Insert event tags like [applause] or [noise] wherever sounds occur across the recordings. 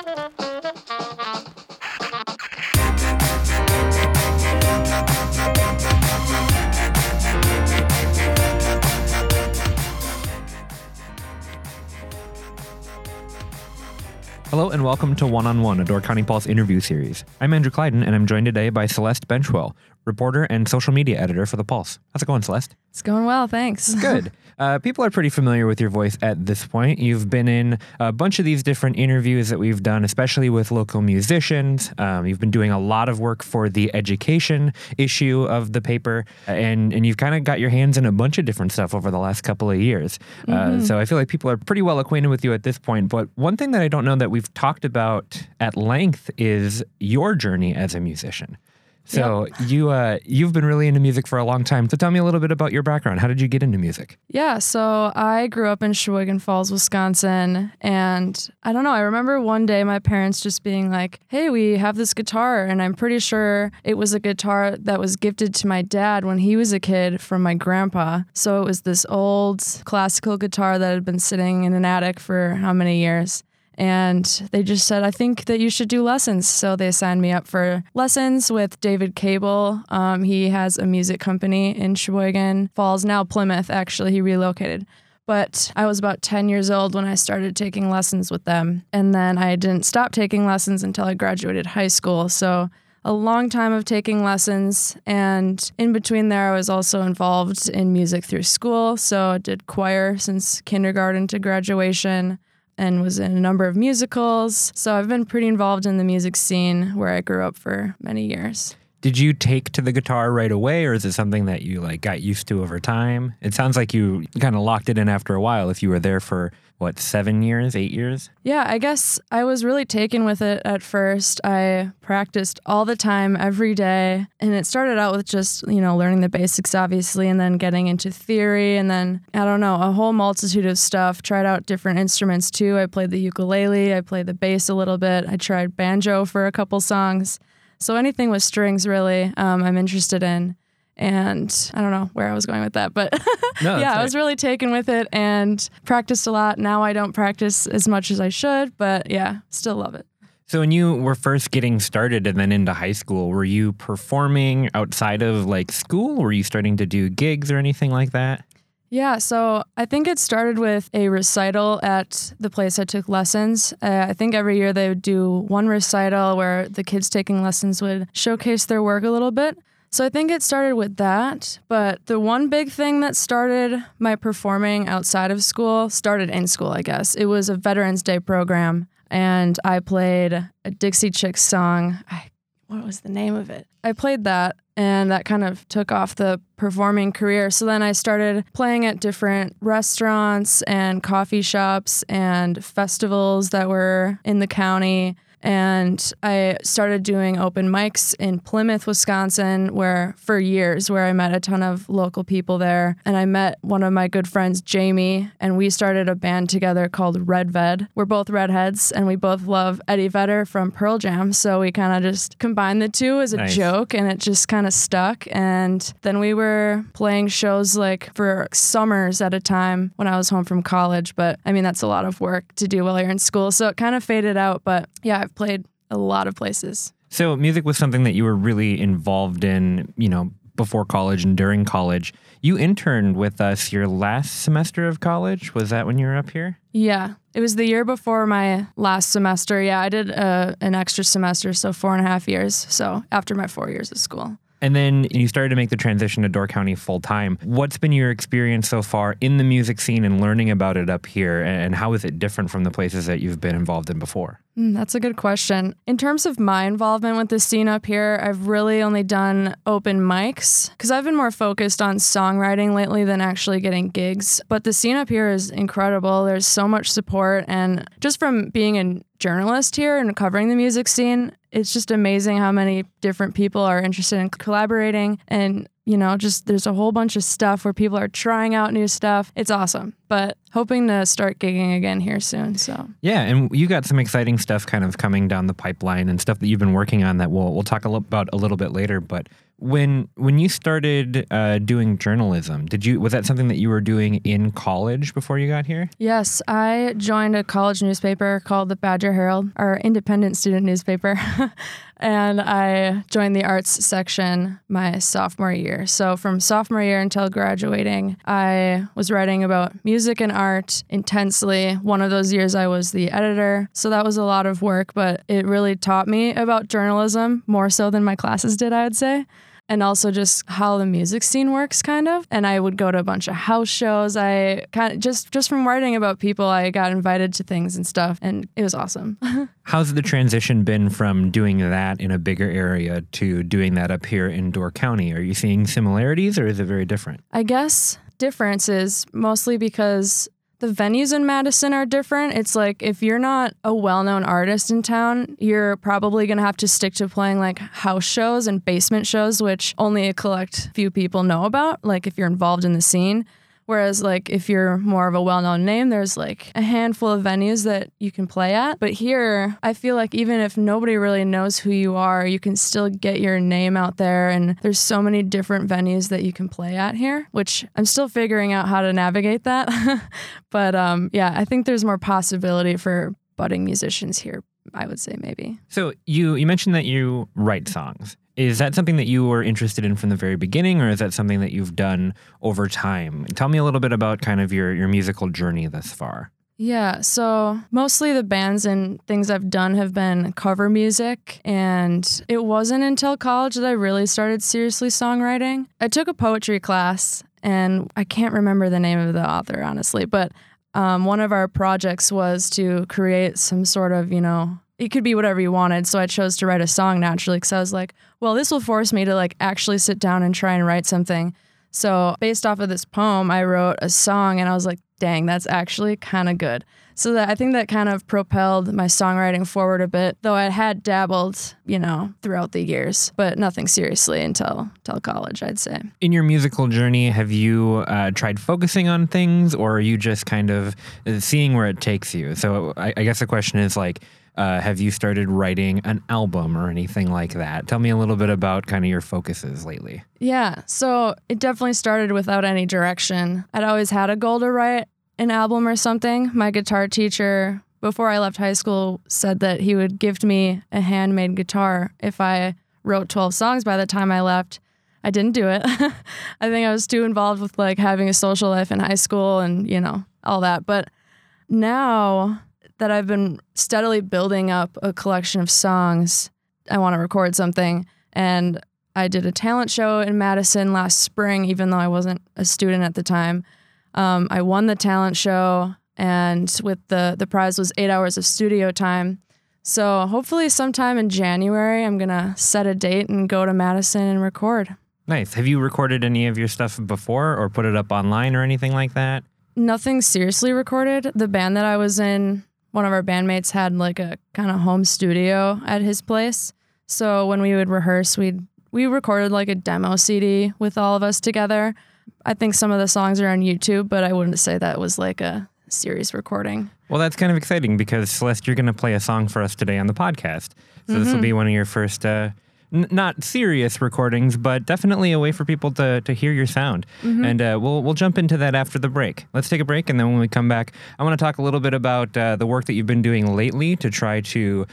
Hello and welcome to One on One, a Door County Pulse interview series. I'm Andrew Kleidon, and I'm joined today by Celeste Benchwell, reporter and social media editor for The Pulse. How's it going, Celeste? It's going well, thanks. [laughs] Good. Uh, people are pretty familiar with your voice at this point. You've been in a bunch of these different interviews that we've done, especially with local musicians. Um, you've been doing a lot of work for the education issue of the paper, and, and you've kind of got your hands in a bunch of different stuff over the last couple of years. Uh, Mm-hmm. so I feel like people are pretty well acquainted with you at this point. But one thing that I don't know that we've talked about at length is your journey as a musician. So you uh, you've been really into music for a long time. So tell me a little bit about your background. How did you get into music? Yeah, so I grew up in Sheboygan Falls, Wisconsin, and I don't know, I remember one day my parents just being like, "Hey, we have this guitar." And I'm pretty sure it was a guitar that was gifted to my dad when he was a kid from my grandpa. So it was this old classical guitar that had been sitting in an attic for how many years? And they just said, I think that you should do lessons. So they signed me up for lessons with David Cable. Um, he has a music company in Sheboygan Falls, now Plymouth, actually. He relocated. But I was about 10 years old when I started taking lessons with them. And then I didn't stop taking lessons until I graduated high school. So a long time of taking lessons. And in between there, I was also involved in music through school. So I did choir since kindergarten to graduation and was in a number of musicals. So I've been pretty involved in the music scene where I grew up for many years. Did you take to the guitar right away, or is it something that you like got used to over time? It sounds like you kind of locked it in after a while. If you were there for what seven years, eight years? Yeah, I guess I was really taken with it at first. I practiced all the time, every day. And it started out with just, you know, learning the basics, obviously, and then getting into theory. And then, I don't know, a whole multitude of stuff. Tried out different instruments too. I played the ukulele, I played the bass a little bit. I tried banjo for a couple songs. So anything with strings, really, um, I'm interested in. And I don't know where I was going with that, but [laughs] No, yeah, I was really taken with it and practiced a lot. Now I don't practice as much as I should, but yeah, still love it. So when you were first getting started and then into high school, were you performing outside of like school? Were you starting to do gigs or anything like that? Yeah, so I think it started with a recital at the place I took lessons. Uh, I think every year they would do one recital where the kids taking lessons would showcase their work a little bit. So I think it started with that. But the one big thing that started my performing outside of school started in school, I guess. It was a Veterans Day program, and I played a Dixie Chicks song. I, what was the name of it? I played that, and that kind of took off the performing career. So then I started playing at different restaurants and coffee shops and festivals that were in the county. And I started doing open mics in Plymouth, Wisconsin, where for years, where I met a ton of local people there. And I met one of my good friends, Jamie, and we started a band together called Red Ved. We're both redheads, and we both love Eddie Vedder from Pearl Jam. So we kind of just combined the two as a Nice. joke, and it just kind of stuck. And then we were playing shows like for summers at a time when I was home from college. But I mean, that's a lot of work to do while you're in school. So it kind of faded out. But yeah, I've played a lot of places. So music was something that you were really involved in, you know, before college and during college. You interned with us your last semester of college. Was that when you were up here? Yeah, it was the year before my last semester. Yeah, I did uh, an extra semester, so four and a half years. So after my four years of school. And then you started to make the transition to Door County full time. What's been your experience so far in the music scene and learning about it up here? And how is it different from the places that you've been involved in before? Mm, that's a good question. In terms of my involvement with the scene up here, I've really only done open mics because I've been more focused on songwriting lately than actually getting gigs. But the scene up here is incredible. There's so much support. And just from being a journalist here and covering the music scene, it's just amazing how many different people are interested in collaborating. And you know just there's a whole bunch of stuff where people are trying out new stuff. It's awesome. But hoping to start gigging again here soon so. Yeah and you got some exciting stuff kind of coming down the pipeline and stuff that you've been working on that we'll, we'll talk about a little bit later but when when you started uh, doing journalism, did you was that something that you were doing in college before you got here? Yes, I joined a college newspaper called the Badger Herald, our independent student newspaper, [laughs] and I joined the arts section my sophomore year. So from sophomore year until graduating, I was writing about music and art intensely. One of those years I was the editor, so that was a lot of work, but it really taught me about journalism more so than my classes did, I would say and also just how the music scene works kind of. And i would go to a bunch of house shows. I kind of just just from writing about people i got invited to things and stuff and it was awesome. [laughs] How's the transition been from doing that in a bigger area to doing that up here in door county? Are you seeing similarities or is it very different? I guess difference is mostly because the venues in Madison are different. It's like if you're not a well known artist in town, you're probably going to have to stick to playing like house shows and basement shows, which only a collect few people know about, like if you're involved in the scene. Whereas, like, if you're more of a well known name, there's like a handful of venues that you can play at. But here, I feel like even if nobody really knows who you are, you can still get your name out there. And there's so many different venues that you can play at here, which I'm still figuring out how to navigate that. [laughs] but um, yeah, I think there's more possibility for budding musicians here I would say maybe. So you you mentioned that you write songs. Is that something that you were interested in from the very beginning, or is that something that you've done over time? Tell me a little bit about kind of your your musical journey thus far. Yeah, so mostly the bands and things I've done have been cover music, and it wasn't until college that I really started seriously songwriting. I took a poetry class, and I can't remember the name of the author, honestly, but um, one of our projects was to create some sort of, you know, it could be whatever you wanted. So I chose to write a song naturally because I was like, well, this will force me to like actually sit down and try and write something. So based off of this poem, I wrote a song and I was like, dang, that's actually kind of good. So that I think that kind of propelled my songwriting forward a bit, though I had dabbled, you know, throughout the years, but nothing seriously until until college, I'd say. In your musical journey, have you uh, tried focusing on things, or are you just kind of uh, seeing where it takes you? So I, I guess the question is like, uh, have you started writing an album or anything like that? Tell me a little bit about kind of your focuses lately. Yeah, so it definitely started without any direction. I'd always had a goal to write an album or something. My guitar teacher, before I left high school, said that he would gift me a handmade guitar if I wrote 12 songs by the time I left. I didn't do it. [laughs] I think I was too involved with like having a social life in high school and, you know, all that. But now that I've been steadily building up a collection of songs, I want to record something. And I did a talent show in Madison last spring, even though I wasn't a student at the time. Um, I won the talent show, and with the the prize was eight hours of studio time. So hopefully, sometime in January, I'm gonna set a date and go to Madison and record. Nice. Have you recorded any of your stuff before, or put it up online, or anything like that? Nothing seriously recorded. The band that I was in, one of our bandmates had like a kind of home studio at his place. So when we would rehearse, we'd we recorded like a demo CD with all of us together. I think some of the songs are on YouTube, but I wouldn't say that was like a serious recording. Well, that's kind of exciting because Celeste, you're going to play a song for us today on the podcast. So mm-hmm. this will be one of your first, uh, n- not serious recordings, but definitely a way for people to to hear your sound. Mm-hmm. And uh, we'll we'll jump into that after the break. Let's take a break, and then when we come back, I want to talk a little bit about uh, the work that you've been doing lately to try to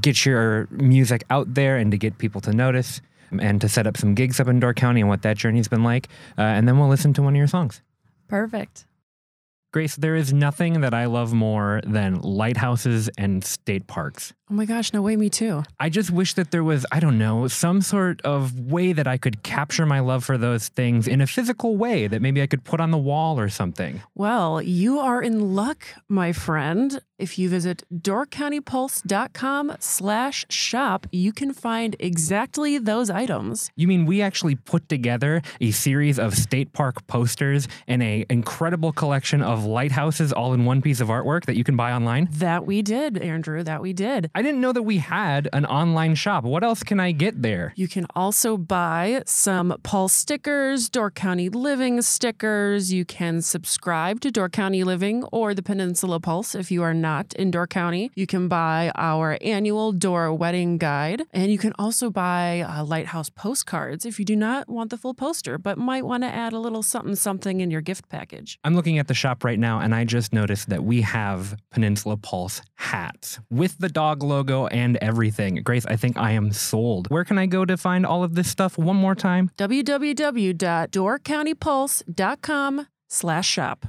get your music out there and to get people to notice and to set up some gigs up in Door County and what that journey's been like. Uh, and then we'll listen to one of your songs. Perfect. Grace, there is nothing that I love more than lighthouses and state parks. Oh my gosh, no way, me too. I just wish that there was, I don't know, some sort of way that I could capture my love for those things in a physical way that maybe I could put on the wall or something. Well, you are in luck, my friend. If you visit doorcountypulse.com slash shop, you can find exactly those items. You mean we actually put together a series of state park posters and an incredible collection of lighthouses all in one piece of artwork that you can buy online? That we did, Andrew, that we did. I didn't know that we had an online shop. What else can I get there? You can also buy some Pulse stickers, Door County Living stickers. You can subscribe to Door County Living or the Peninsula Pulse if you are not in Door County. You can buy our annual Door Wedding Guide, and you can also buy uh, Lighthouse postcards if you do not want the full poster, but might want to add a little something something in your gift package. I'm looking at the shop right now, and I just noticed that we have Peninsula Pulse hats with the dog logo and everything. Grace, I think I am sold. Where can I go to find all of this stuff one more time? www.doorcountypulse.com slash shop.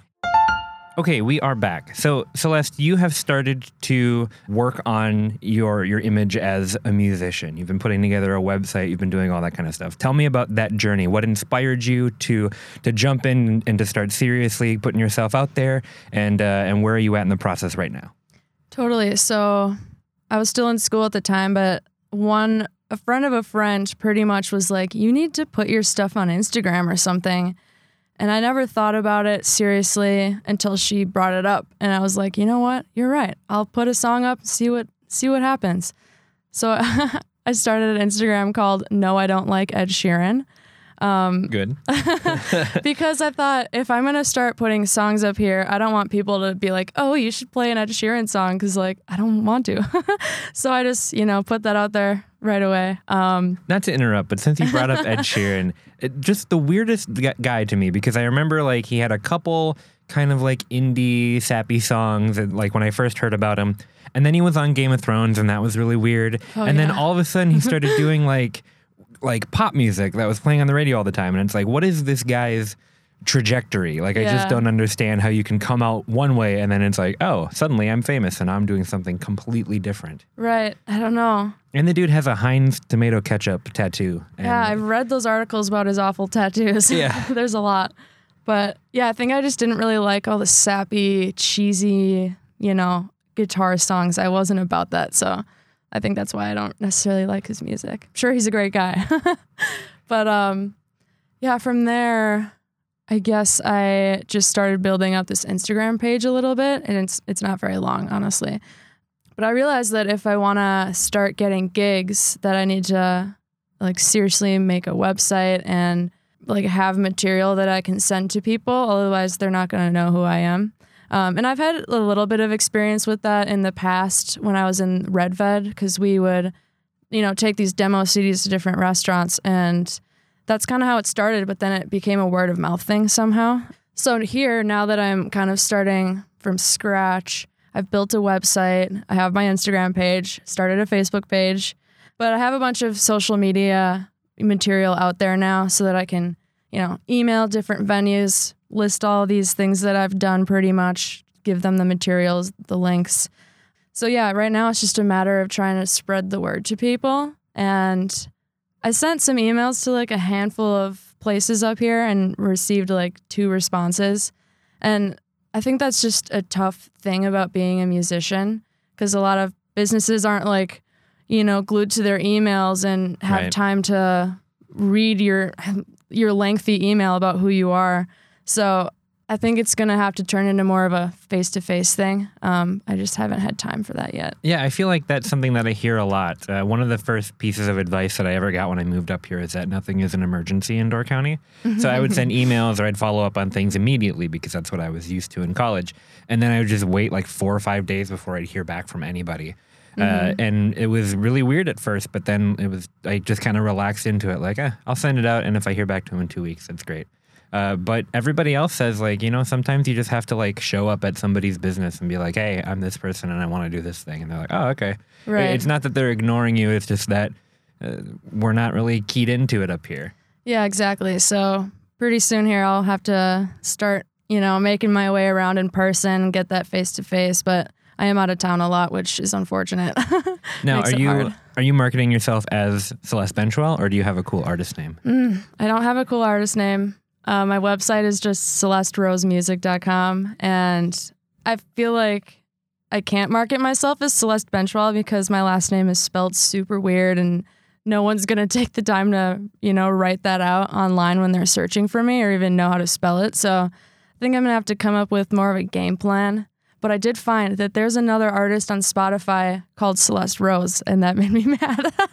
Okay, we are back. So, Celeste, you have started to work on your your image as a musician. You've been putting together a website. You've been doing all that kind of stuff. Tell me about that journey. What inspired you to to jump in and to start seriously putting yourself out there? And uh, and where are you at in the process right now? Totally. So I was still in school at the time, but one a friend of a friend pretty much was like, "You need to put your stuff on Instagram or something." And I never thought about it seriously until she brought it up, and I was like, "You know what? You're right. I'll put a song up, see what see what happens." So [laughs] I started an Instagram called "No, I Don't Like Ed Sheeran." Um, Good. [laughs] [laughs] because I thought if I'm gonna start putting songs up here, I don't want people to be like, "Oh, you should play an Ed Sheeran song," because like I don't want to. [laughs] so I just you know put that out there right away. Um, Not to interrupt, but since you brought up Ed Sheeran, it, just the weirdest guy to me because I remember like he had a couple kind of like indie sappy songs like when I first heard about him, and then he was on Game of Thrones and that was really weird. Oh, and then all of a sudden he started doing like like pop music that was playing on the radio all the time, and it's like, what is this guy's trajectory? Like I just don't understand how you can come out one way and then it's like, oh, suddenly I'm famous and I'm doing something completely different. right. I don't know. And the dude has a Heinz tomato ketchup tattoo. And Yeah, I've read those articles about his awful tattoos. Yeah. [laughs] There's a lot. But yeah, I think I just didn't really like all the sappy, cheesy, you know, guitar songs. I wasn't about that. So I think that's why I don't necessarily like his music. I'm sure he's a great guy. [laughs] but um yeah, from there I guess I just started building up this Instagram page a little bit and it's it's not very long, honestly. But I realized that if I want to start getting gigs that I need to like seriously make a website and like have material that I can send to people. Otherwise, they're not going to know who I am. Um, and I've had a little bit of experience with that in the past when I was in Red Ved because we would, you know, take these demo CDs to different restaurants, and that's kind of how it started. But then it became a word of mouth thing somehow. So here, now that I'm kind of starting from scratch, I've built a website. I have my Instagram page, started a Facebook page, but I have a bunch of social media material out there now so that I can, you know, email different venues, list all these things that I've done pretty much, give them the materials, the links. So yeah, right now it's just a matter of trying to spread the word to people. And I sent some emails to like a handful of places up here and received like two responses. And I think that's just a tough thing about being a musician because a lot of businesses aren't like, you know, glued to their emails and have Right. time to read your your lengthy email about who you are. So I think it's gonna have to turn into more of a face to face thing. Um, I just haven't had time for that yet. Yeah, I feel like that's something that I hear a lot. Uh, one of the first pieces of advice that I ever got when I moved up here is that nothing is an emergency in Door County. So I would send emails or I'd follow up on things immediately because that's what I was used to in college. And then I would just wait like four or five days before I'd hear back from anybody. Uh, and it was really weird at first, but then it was I just kind of relaxed into it. Like, eh, I'll send it out, and if I hear back to him in two weeks, that's great. Uh, but everybody else says like, you know, sometimes you just have to like show up at somebody's business and be like, hey, I'm this person and I want to do this thing, and they're like, oh, okay. Right. It's not that they're ignoring you; it's just that uh, we're not really keyed into it up here. Yeah, exactly. So pretty soon here, I'll have to start, you know, making my way around in person, get that face to face. But I am out of town a lot, which is unfortunate. [laughs] Now, are you hard. are you marketing yourself as Celeste Benchwell, or do you have a cool artist name? Mm, I don't have a cool artist name. Uh, my website is just celesterosemusic.com. And I feel like I can't market myself as Celeste Benchwell because my last name is spelled super weird and no one's going [laughs] to take the time to, you know, write that out online when they're searching for me or even know how to spell it. So I think I'm going to have to come up with more of a game plan. But I did find that there's another artist on Spotify called Celeste Rose, and that [laughs] made me mad. [laughs]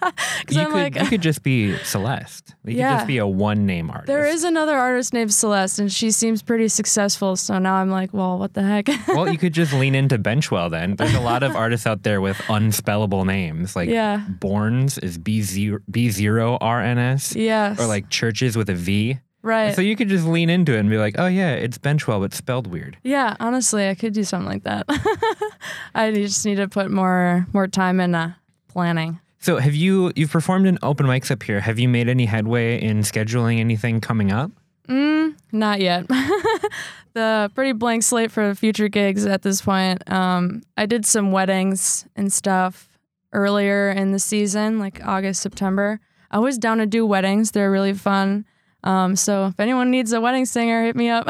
Because You I'm could like, you could just be [laughs] Celeste. You could just be a one name artist. There is another artist named Celeste, and she seems pretty successful. So now I'm like, well, what the heck? well, you could just lean into Benchwell then. There's a lot of artists out there with unspellable names. Like yeah, Borns is B zero B zero R N S. yes, Or like churches with a V. right. So you could just lean into it and be like, oh yeah, it's Benchwell, but spelled weird. yeah, honestly, I could do something like that. [laughs] I just need to put more more time in uh, planning. So have you you've performed in open mics up here? Have you made any headway in scheduling anything coming up? Mm, not yet. [laughs] the pretty blank slate for future gigs at this point. Um, I did some weddings and stuff earlier in the season, like August, September. I was down to do weddings. They're really fun. Um, so if anyone needs a wedding singer, hit me up.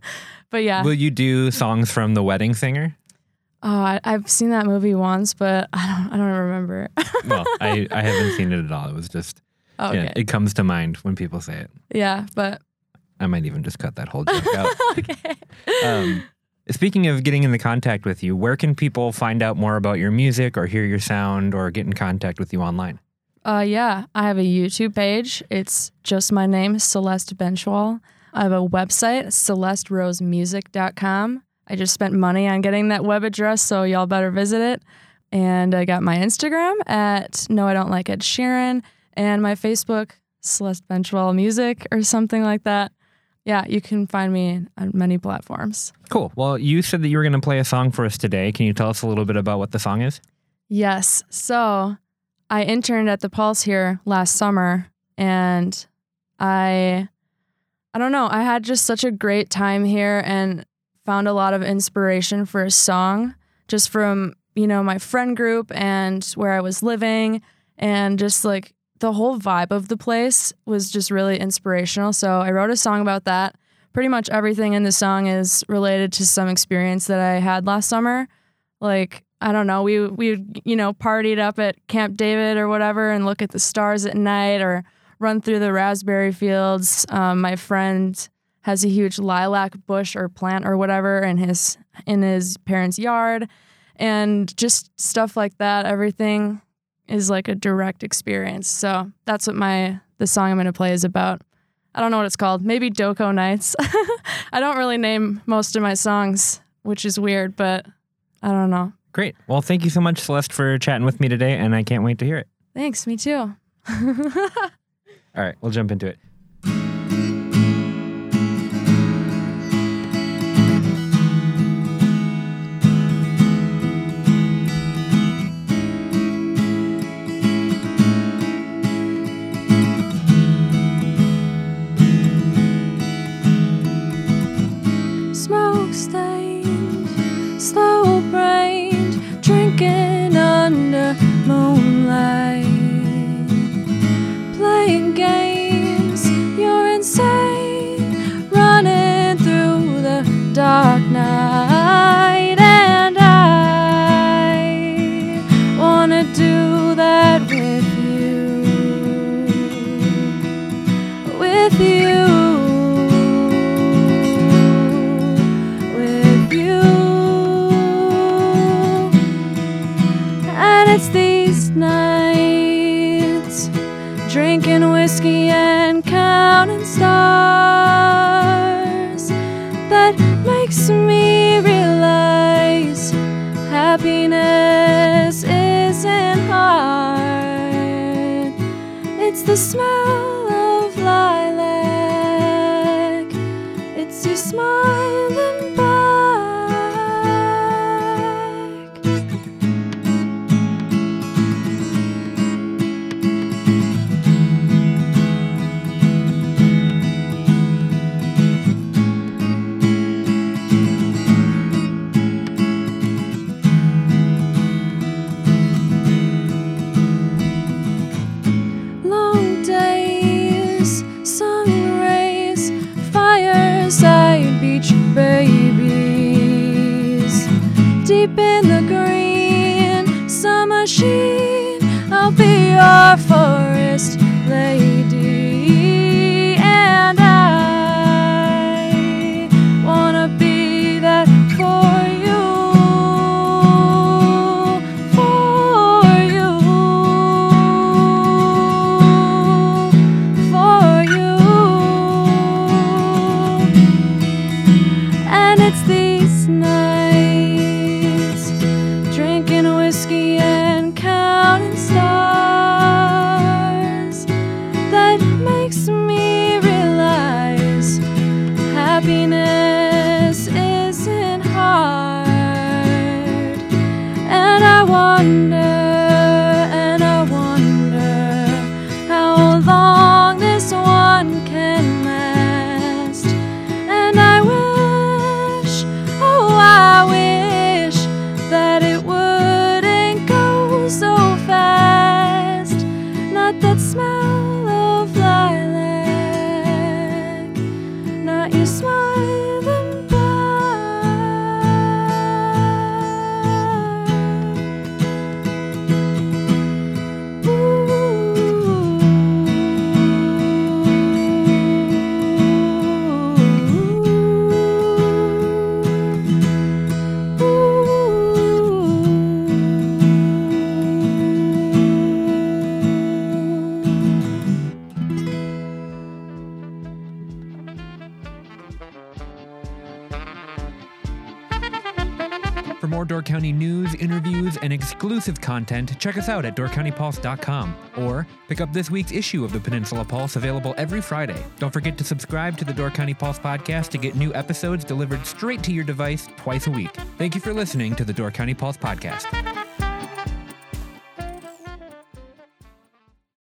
[laughs] but yeah, Will you do songs from The Wedding Singer? oh, I, I've seen that movie once, but I don't, I don't remember. [laughs] Well, I, I haven't seen it at all. It was just okay, yeah, it comes to mind when people say it. yeah, but I might even just cut that whole [laughs] joke out. okay. Um, speaking of getting into contact with you, where can people find out more about your music or hear your sound or get in contact with you online? Uh, yeah, I have a YouTube page. It's just my name, Celeste Benchwell. I have a website, celesterosemusic.com. I just spent money on getting that web address, so y'all better visit it. And I got my Instagram at No I Don't Like Ed Sheeran and my Facebook, Celeste Benchwell Music or something like that. Yeah, you can find me on many platforms. Cool. Well, you said that you were going to play a song for us today. Can you tell us a little bit about what the song is? Yes. So I interned at the Pulse here last summer and I I don't know, I had just such a great time here and found a lot of inspiration for a song just from, you know, my friend group and where I was living and just like the whole vibe of the place was just really inspirational. So I wrote a song about that. Pretty much everything in the song is related to some experience that I had last summer. Like, I don't know, we we you know, partied up at Camp David or whatever and look at the stars at night or run through the raspberry fields. Um, my friend has a huge lilac bush or plant or whatever in his in his parents' yard and just stuff like that. Everything is like a direct experience. So that's what my the song I'm gonna play is about. I don't know what it's called. Maybe Doko Nights. [laughs] I don't really name most of my songs, which is weird, but I don't know. Great. Well, thank you so much, Celeste, for chatting with me today, and I can't wait to hear it. Thanks, me too. [laughs] All right, we'll jump into it. Smell I'll be your forest lady, wonder, exclusive content, check us out at doorcountypulse.com or pick up this week's issue of the Peninsula Pulse available every Friday. Don't forget to subscribe to the Door County Pulse podcast to get new episodes delivered straight to your device twice a week. Thank you for listening to the Door County Pulse podcast.